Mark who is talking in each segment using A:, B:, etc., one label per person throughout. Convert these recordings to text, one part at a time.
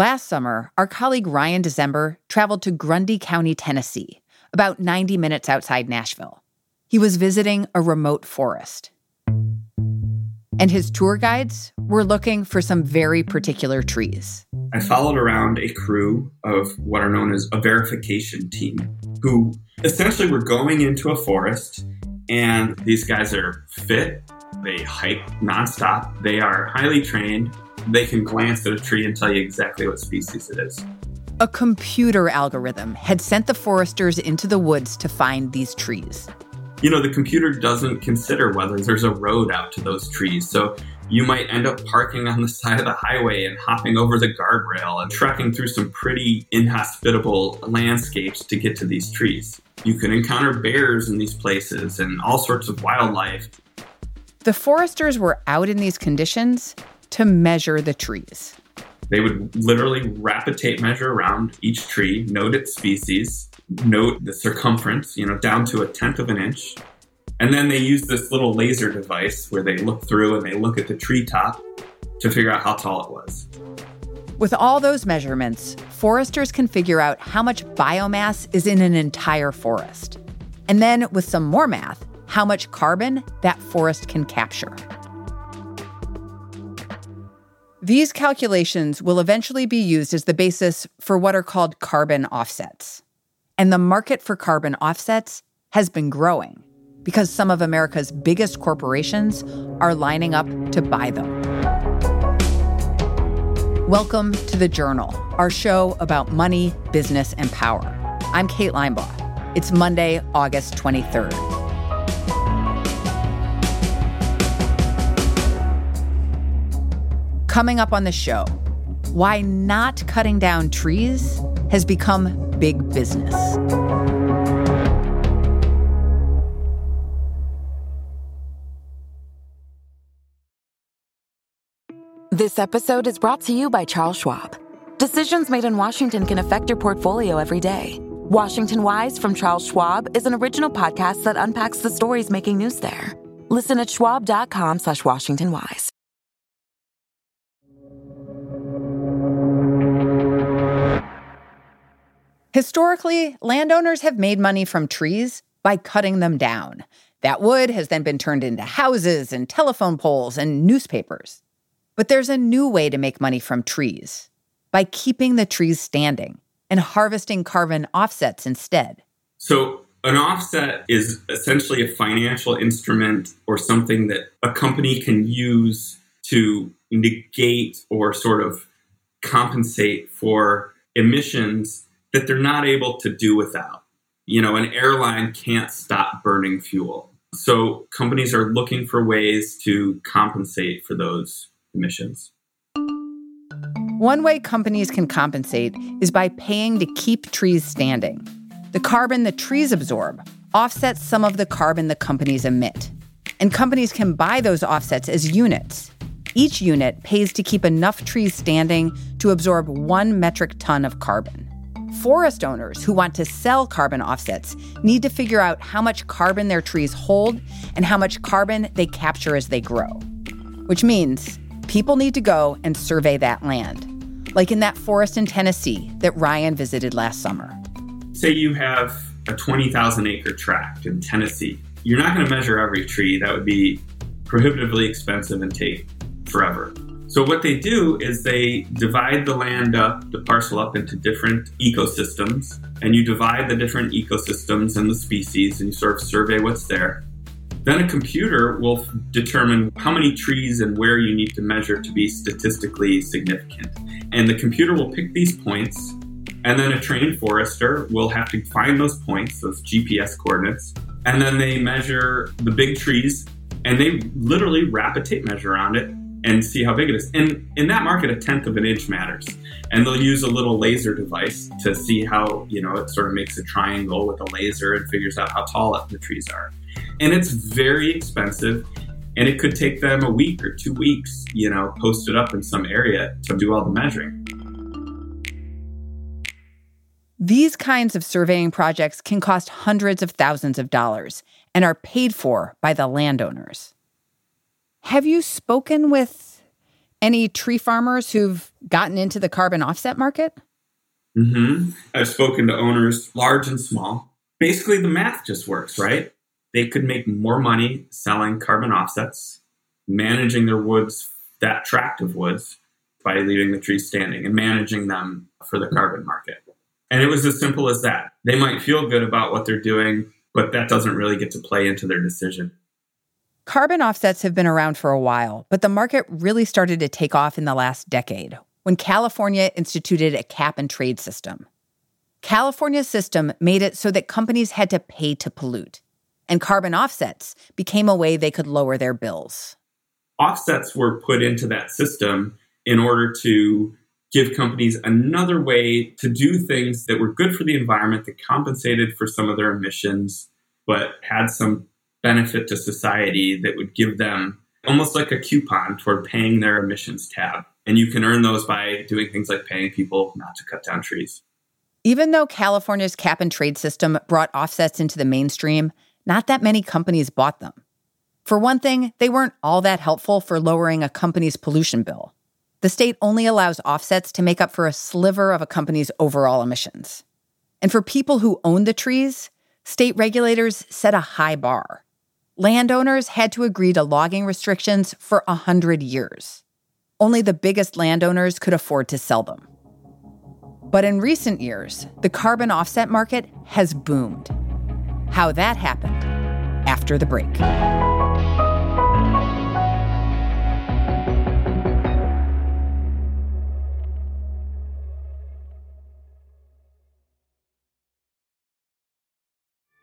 A: Last summer, our colleague Ryan Dezember traveled to Grundy County, Tennessee, about 90 minutes outside Nashville. He was visiting a remote forest. And his tour guides were looking for some very particular trees.
B: I followed around a crew of what are known as a verification team who essentially were going into a forest, and these guys are fit, they hike nonstop, they are highly trained, they can glance at a tree and tell you exactly what species it is.
A: A computer algorithm had sent the foresters into the woods to find these trees.
B: You know, the computer doesn't consider whether there's a road out to those trees. So you might end up parking on the side of the highway and hopping over the guardrail and trekking through some pretty inhospitable landscapes to get to these trees. You can encounter bears in these places and all sorts of wildlife.
A: The foresters were out in these conditions to measure the trees.
B: They would literally wrap a tape measure around each tree, note its species, note the circumference, you know, down to a tenth of an inch. And then they use this little laser device where they look through and they look at the treetop to figure out how tall it was.
A: With all those measurements, foresters can figure out how much biomass is in an entire forest. And then, with some more math, how much carbon that forest can capture. These calculations will eventually be used as the basis for what are called carbon offsets. And the market for carbon offsets has been growing because some of America's biggest corporations are lining up to buy them. Welcome to The Journal, our show about money, business, and power. I'm Kate Linebaugh. It's Monday, August 23rd. Coming up on the show, why not cutting down trees has become big business.
C: This episode is brought to you by Charles Schwab. Decisions made in Washington can affect your portfolio every day. Washington Wise from Charles Schwab is an original podcast that unpacks the stories making news there. Listen at schwab.com slash Washington
A: Historically, landowners have made money from trees by cutting them down. That wood has then been turned into houses and telephone poles and newspapers. But there's a new way to make money from trees by keeping the trees standing and harvesting carbon offsets instead.
B: So, an offset is essentially a financial instrument or something that a company can use to negate or sort of compensate for emissions that they're not able to do without. You know, an airline can't stop burning fuel. So companies are looking for ways to compensate for those emissions.
A: One way companies can compensate is by paying to keep trees standing. The carbon the trees absorb offsets some of the carbon the companies emit. And companies can buy those offsets as units. Each unit pays to keep enough trees standing to absorb one metric ton of carbon. Forest owners who want to sell carbon offsets need to figure out how much carbon their trees hold and how much carbon they capture as they grow. Which means people need to go and survey that land, like in that forest in Tennessee that Ryan visited last summer.
B: Say you have a 20,000 acre tract in Tennessee. You're not going to measure every tree, that would be prohibitively expensive and take forever. So what they do is they divide the land up, the parcel up into different ecosystems, and you divide the different ecosystems and the species, and you sort of survey what's there. Then a computer will determine how many trees and where you need to measure to be statistically significant. And the computer will pick these points, and then a trained forester will have to find those points, those GPS coordinates, and then they measure the big trees, and they literally wrap a tape measure around it and see how big it is. And in that market, a tenth of an inch matters. And they'll use a little laser device to see how, you know, it sort of makes a triangle with a laser and figures out how tall the trees are. And it's very expensive. And it could take them a week or two weeks, you know, posted up in some area to do all the measuring.
A: These kinds of surveying projects can cost hundreds of thousands of dollars and are paid for by the landowners. Have you spoken with Any tree farmers who've gotten into the carbon offset market?
B: Mm-hmm. I've spoken to owners, large and small. Basically, the math just works, right? They could make more money selling carbon offsets, managing their woods, that tract of woods, by leaving the trees standing and managing them for the carbon market. And it was as simple as that. They might feel good about what they're doing, but that doesn't really get to play into their decision.
A: Carbon offsets have been around for a while, but the market really started to take off in the last decade when California instituted a cap and trade system. California's system made it so that companies had to pay to pollute, and carbon offsets became a way they could lower their bills.
B: Offsets were put into that system in order to give companies another way to do things that were good for the environment, that compensated for some of their emissions, but had some benefit to society that would give them almost like a coupon toward paying their emissions tab. And you can earn those by doing things like paying people not to cut down trees.
A: Even though California's cap and trade system brought offsets into the mainstream, not that many companies bought them. For one thing, they weren't all that helpful for lowering a company's pollution bill. The state only allows offsets to make up for a sliver of a company's overall emissions. And for people who own the trees, state regulators set a high bar. Landowners had to agree to logging restrictions for a 100 years. Only the biggest landowners could afford to sell them. But in recent years, the carbon offset market has boomed. How that happened after the break.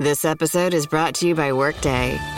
D: This episode is brought to you by Workday.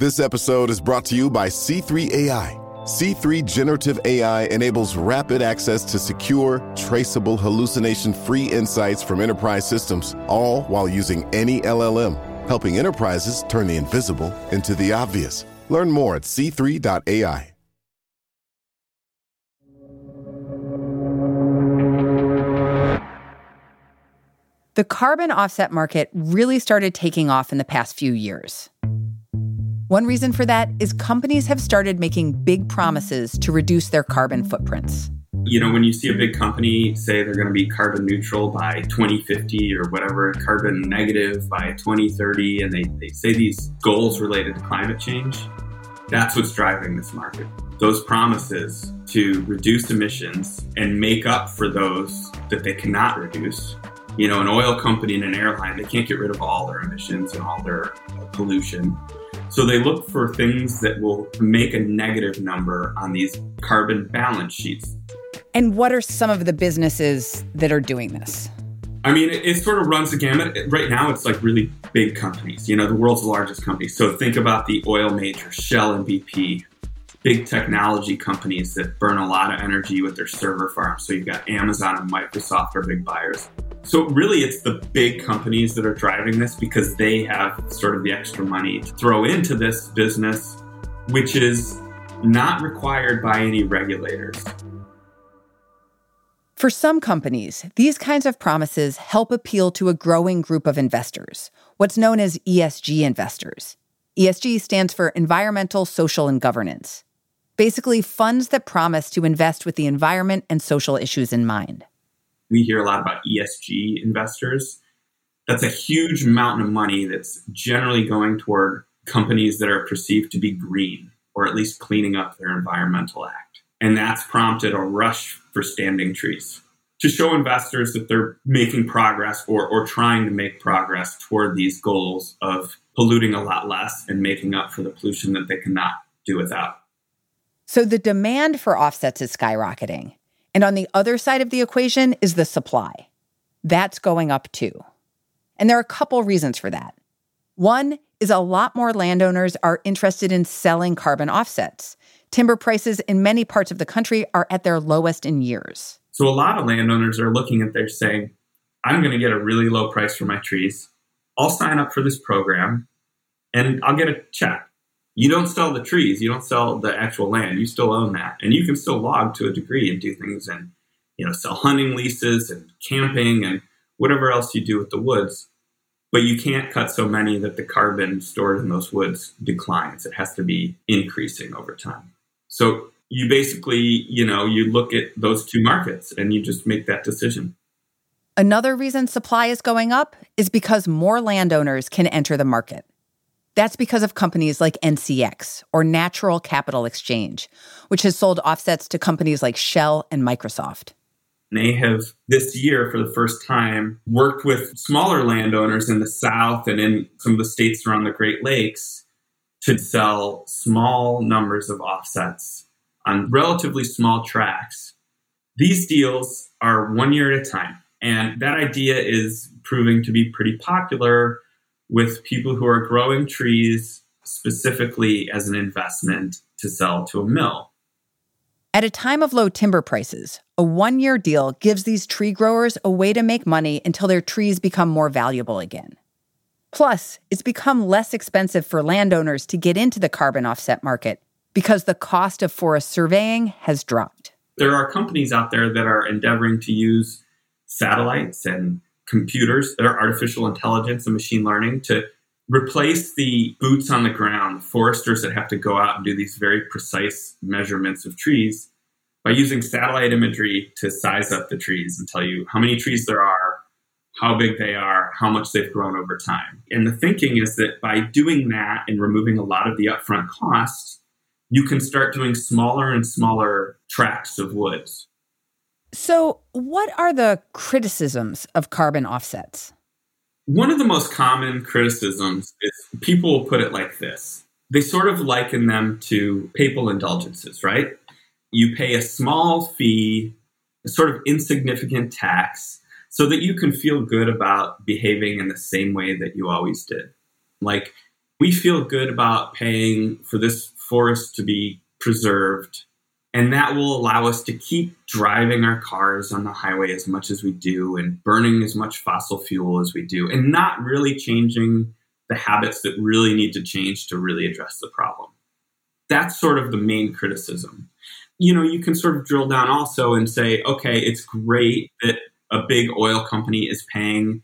E: This episode is brought to you by C3 AI. C3 Generative AI enables rapid access to secure, traceable, hallucination free insights from enterprise systems, all while using any LLM, helping enterprises turn the invisible into the obvious. Learn more at c3.ai.
A: The carbon offset market really started taking off in the past few years. One reason for that is companies have started making big promises to reduce their carbon footprints.
B: You know, when you see a big company say they're going to be carbon neutral by 2050 or whatever, carbon negative by 2030, and they, they say these goals related to climate change, that's what's driving this market. Those promises to reduce emissions and make up for those that they cannot reduce. You know, an oil company and an airline, they can't get rid of all their emissions and all their pollution. So they look for things that will make a negative number on these carbon balance sheets.
A: And what are some of the businesses that are doing this?
B: I mean, it, it, sort of runs the gamut. Right now, it's like really big companies, you know, the world's largest companies. So think about the oil majors, Shell and BP, big technology companies that burn a lot of energy with their server farms. So you've got Amazon and Microsoft are big buyers. So really, it's the big companies that are driving this because they have sort of the extra money to throw into this business, which is not required by any regulators.
A: For some companies, these kinds of promises help appeal to a growing group of investors, what's known as ESG investors. ESG stands for Environmental, Social, and Governance. Basically, funds that promise to invest with the environment and social issues in mind
B: we hear a lot about ESG investors. That's a huge mountain of money that's generally going toward companies that are perceived to be green or at least cleaning up their environmental act. And that's prompted a rush for standing trees to show investors that they're making progress or, or trying to make progress toward these goals of polluting a lot less and making up for the pollution that they cannot do without.
A: So the demand for offsets is skyrocketing. And on the other side of the equation is the supply. That's going up too. And there are a couple reasons for that. One is a lot more landowners are interested in selling carbon offsets. Timber prices in many parts of the country are at their lowest in years.
B: So a lot of landowners are looking at there saying, I'm going to get a really low price for my trees. I'll sign up for this program and I'll get a check. You don't sell the trees, you don't sell the actual land, you still own that. And you can still log to a degree and do things and you know, sell hunting leases and camping and whatever else you do with the woods. But you can't cut so many that the carbon stored in those woods declines. It has to be increasing over time. So you basically, you know, you look at those two markets and you just make that decision.
A: Another reason supply is going up is because more landowners can enter the market. That's because of companies like NCX or Natural Capital Exchange, which has sold offsets to companies like Shell and Microsoft.
B: They have this year, for the first time, worked with smaller landowners in the South and in some of the states around the Great Lakes to sell small numbers of offsets on relatively small tracks. These deals are one year at a time. And that idea is proving to be pretty popular with people who are growing trees specifically as an investment to sell to a mill.
A: At a time of low timber prices, a one year deal gives these tree growers a way to make money until their trees become more valuable again. Plus, it's become less expensive for landowners to get into the carbon offset market because the cost of forest surveying has dropped.
B: There are companies out there that are endeavoring to use satellites and computers that are artificial intelligence and machine learning to replace the boots on the ground, foresters that have to go out and do these very precise measurements of trees by using satellite imagery to size up the trees and tell you how many trees there are, how big they are, how much they've grown over time. And the thinking is that by doing that and removing a lot of the upfront costs, you can start doing smaller and smaller tracts of woods.
A: So, what are the criticisms of carbon offsets?
B: One of the most common criticisms is people will put it like this. They sort of liken them to papal indulgences, right? You pay a small fee, a sort of insignificant tax, so that you can feel good about behaving in the same way that you always did. Like, we feel good about paying for this forest to be preserved and that will allow us to keep driving our cars on the highway as much as we do and burning as much fossil fuel as we do and not really changing the habits that really need to change to really address the problem. That's sort of the main criticism. You know, you can sort of drill down also and say, okay, it's great that a big oil company is paying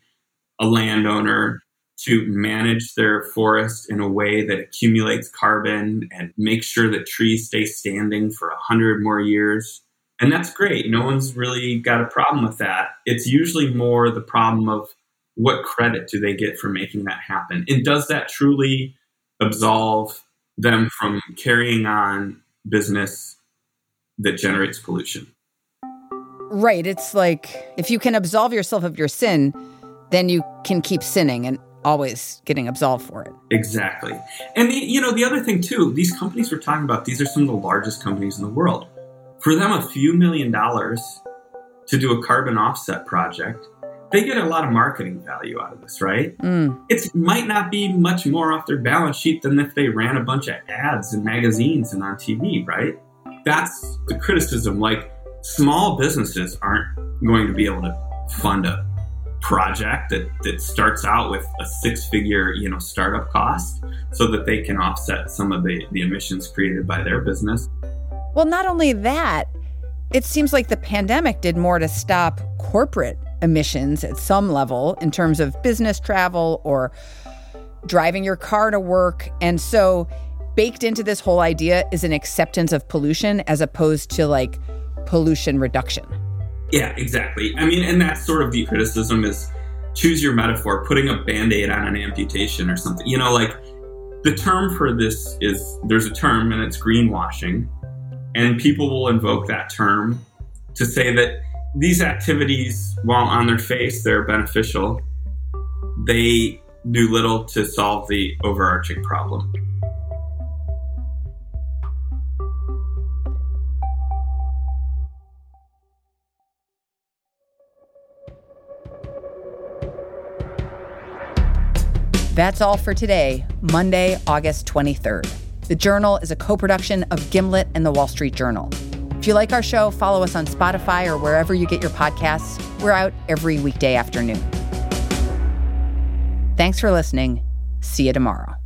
B: a landowner to manage their forest in a way that accumulates carbon and makes sure that trees stay standing for a hundred more years. And that's great. No one's really got a problem with that. It's usually more the problem of what credit do they get for making that happen? And does that truly absolve them from carrying on business that generates pollution?
A: Right. It's like if you can absolve yourself of your sin, then you can keep sinning. And always getting absolved for it.
B: Exactly. And the, you know, the other thing too, these companies we're talking about, these are some of the largest companies in the world. For them, a few million dollars to do a carbon offset project, they get a lot of marketing value out of this, right? Mm. It might not be much more off their balance sheet than if they ran a bunch of ads in magazines and on TV, right? That's the criticism. Like, small businesses aren't going to be able to fund a project that, that starts out with a six figure you know startup cost so that they can offset some of the, the emissions created by their business.
A: Well not only that it seems like the pandemic did more to stop corporate emissions at some level in terms of business travel or driving your car to work. And so baked into this whole idea is an acceptance of pollution as opposed to like pollution reduction
B: yeah, exactly. I mean, and that's sort of the criticism is choose your metaphor, putting a band aid on an amputation or something. You know, like the term for this is there's a term and it's greenwashing. And people will invoke that term to say that these activities, while on their face they're beneficial, they do little to solve the overarching problem.
A: That's all for today, Monday, August 23rd. The Journal is a co production of Gimlet and the Wall Street Journal. If you like our show, follow us on Spotify or wherever you get your podcasts. We're out every weekday afternoon. Thanks for listening. See you tomorrow.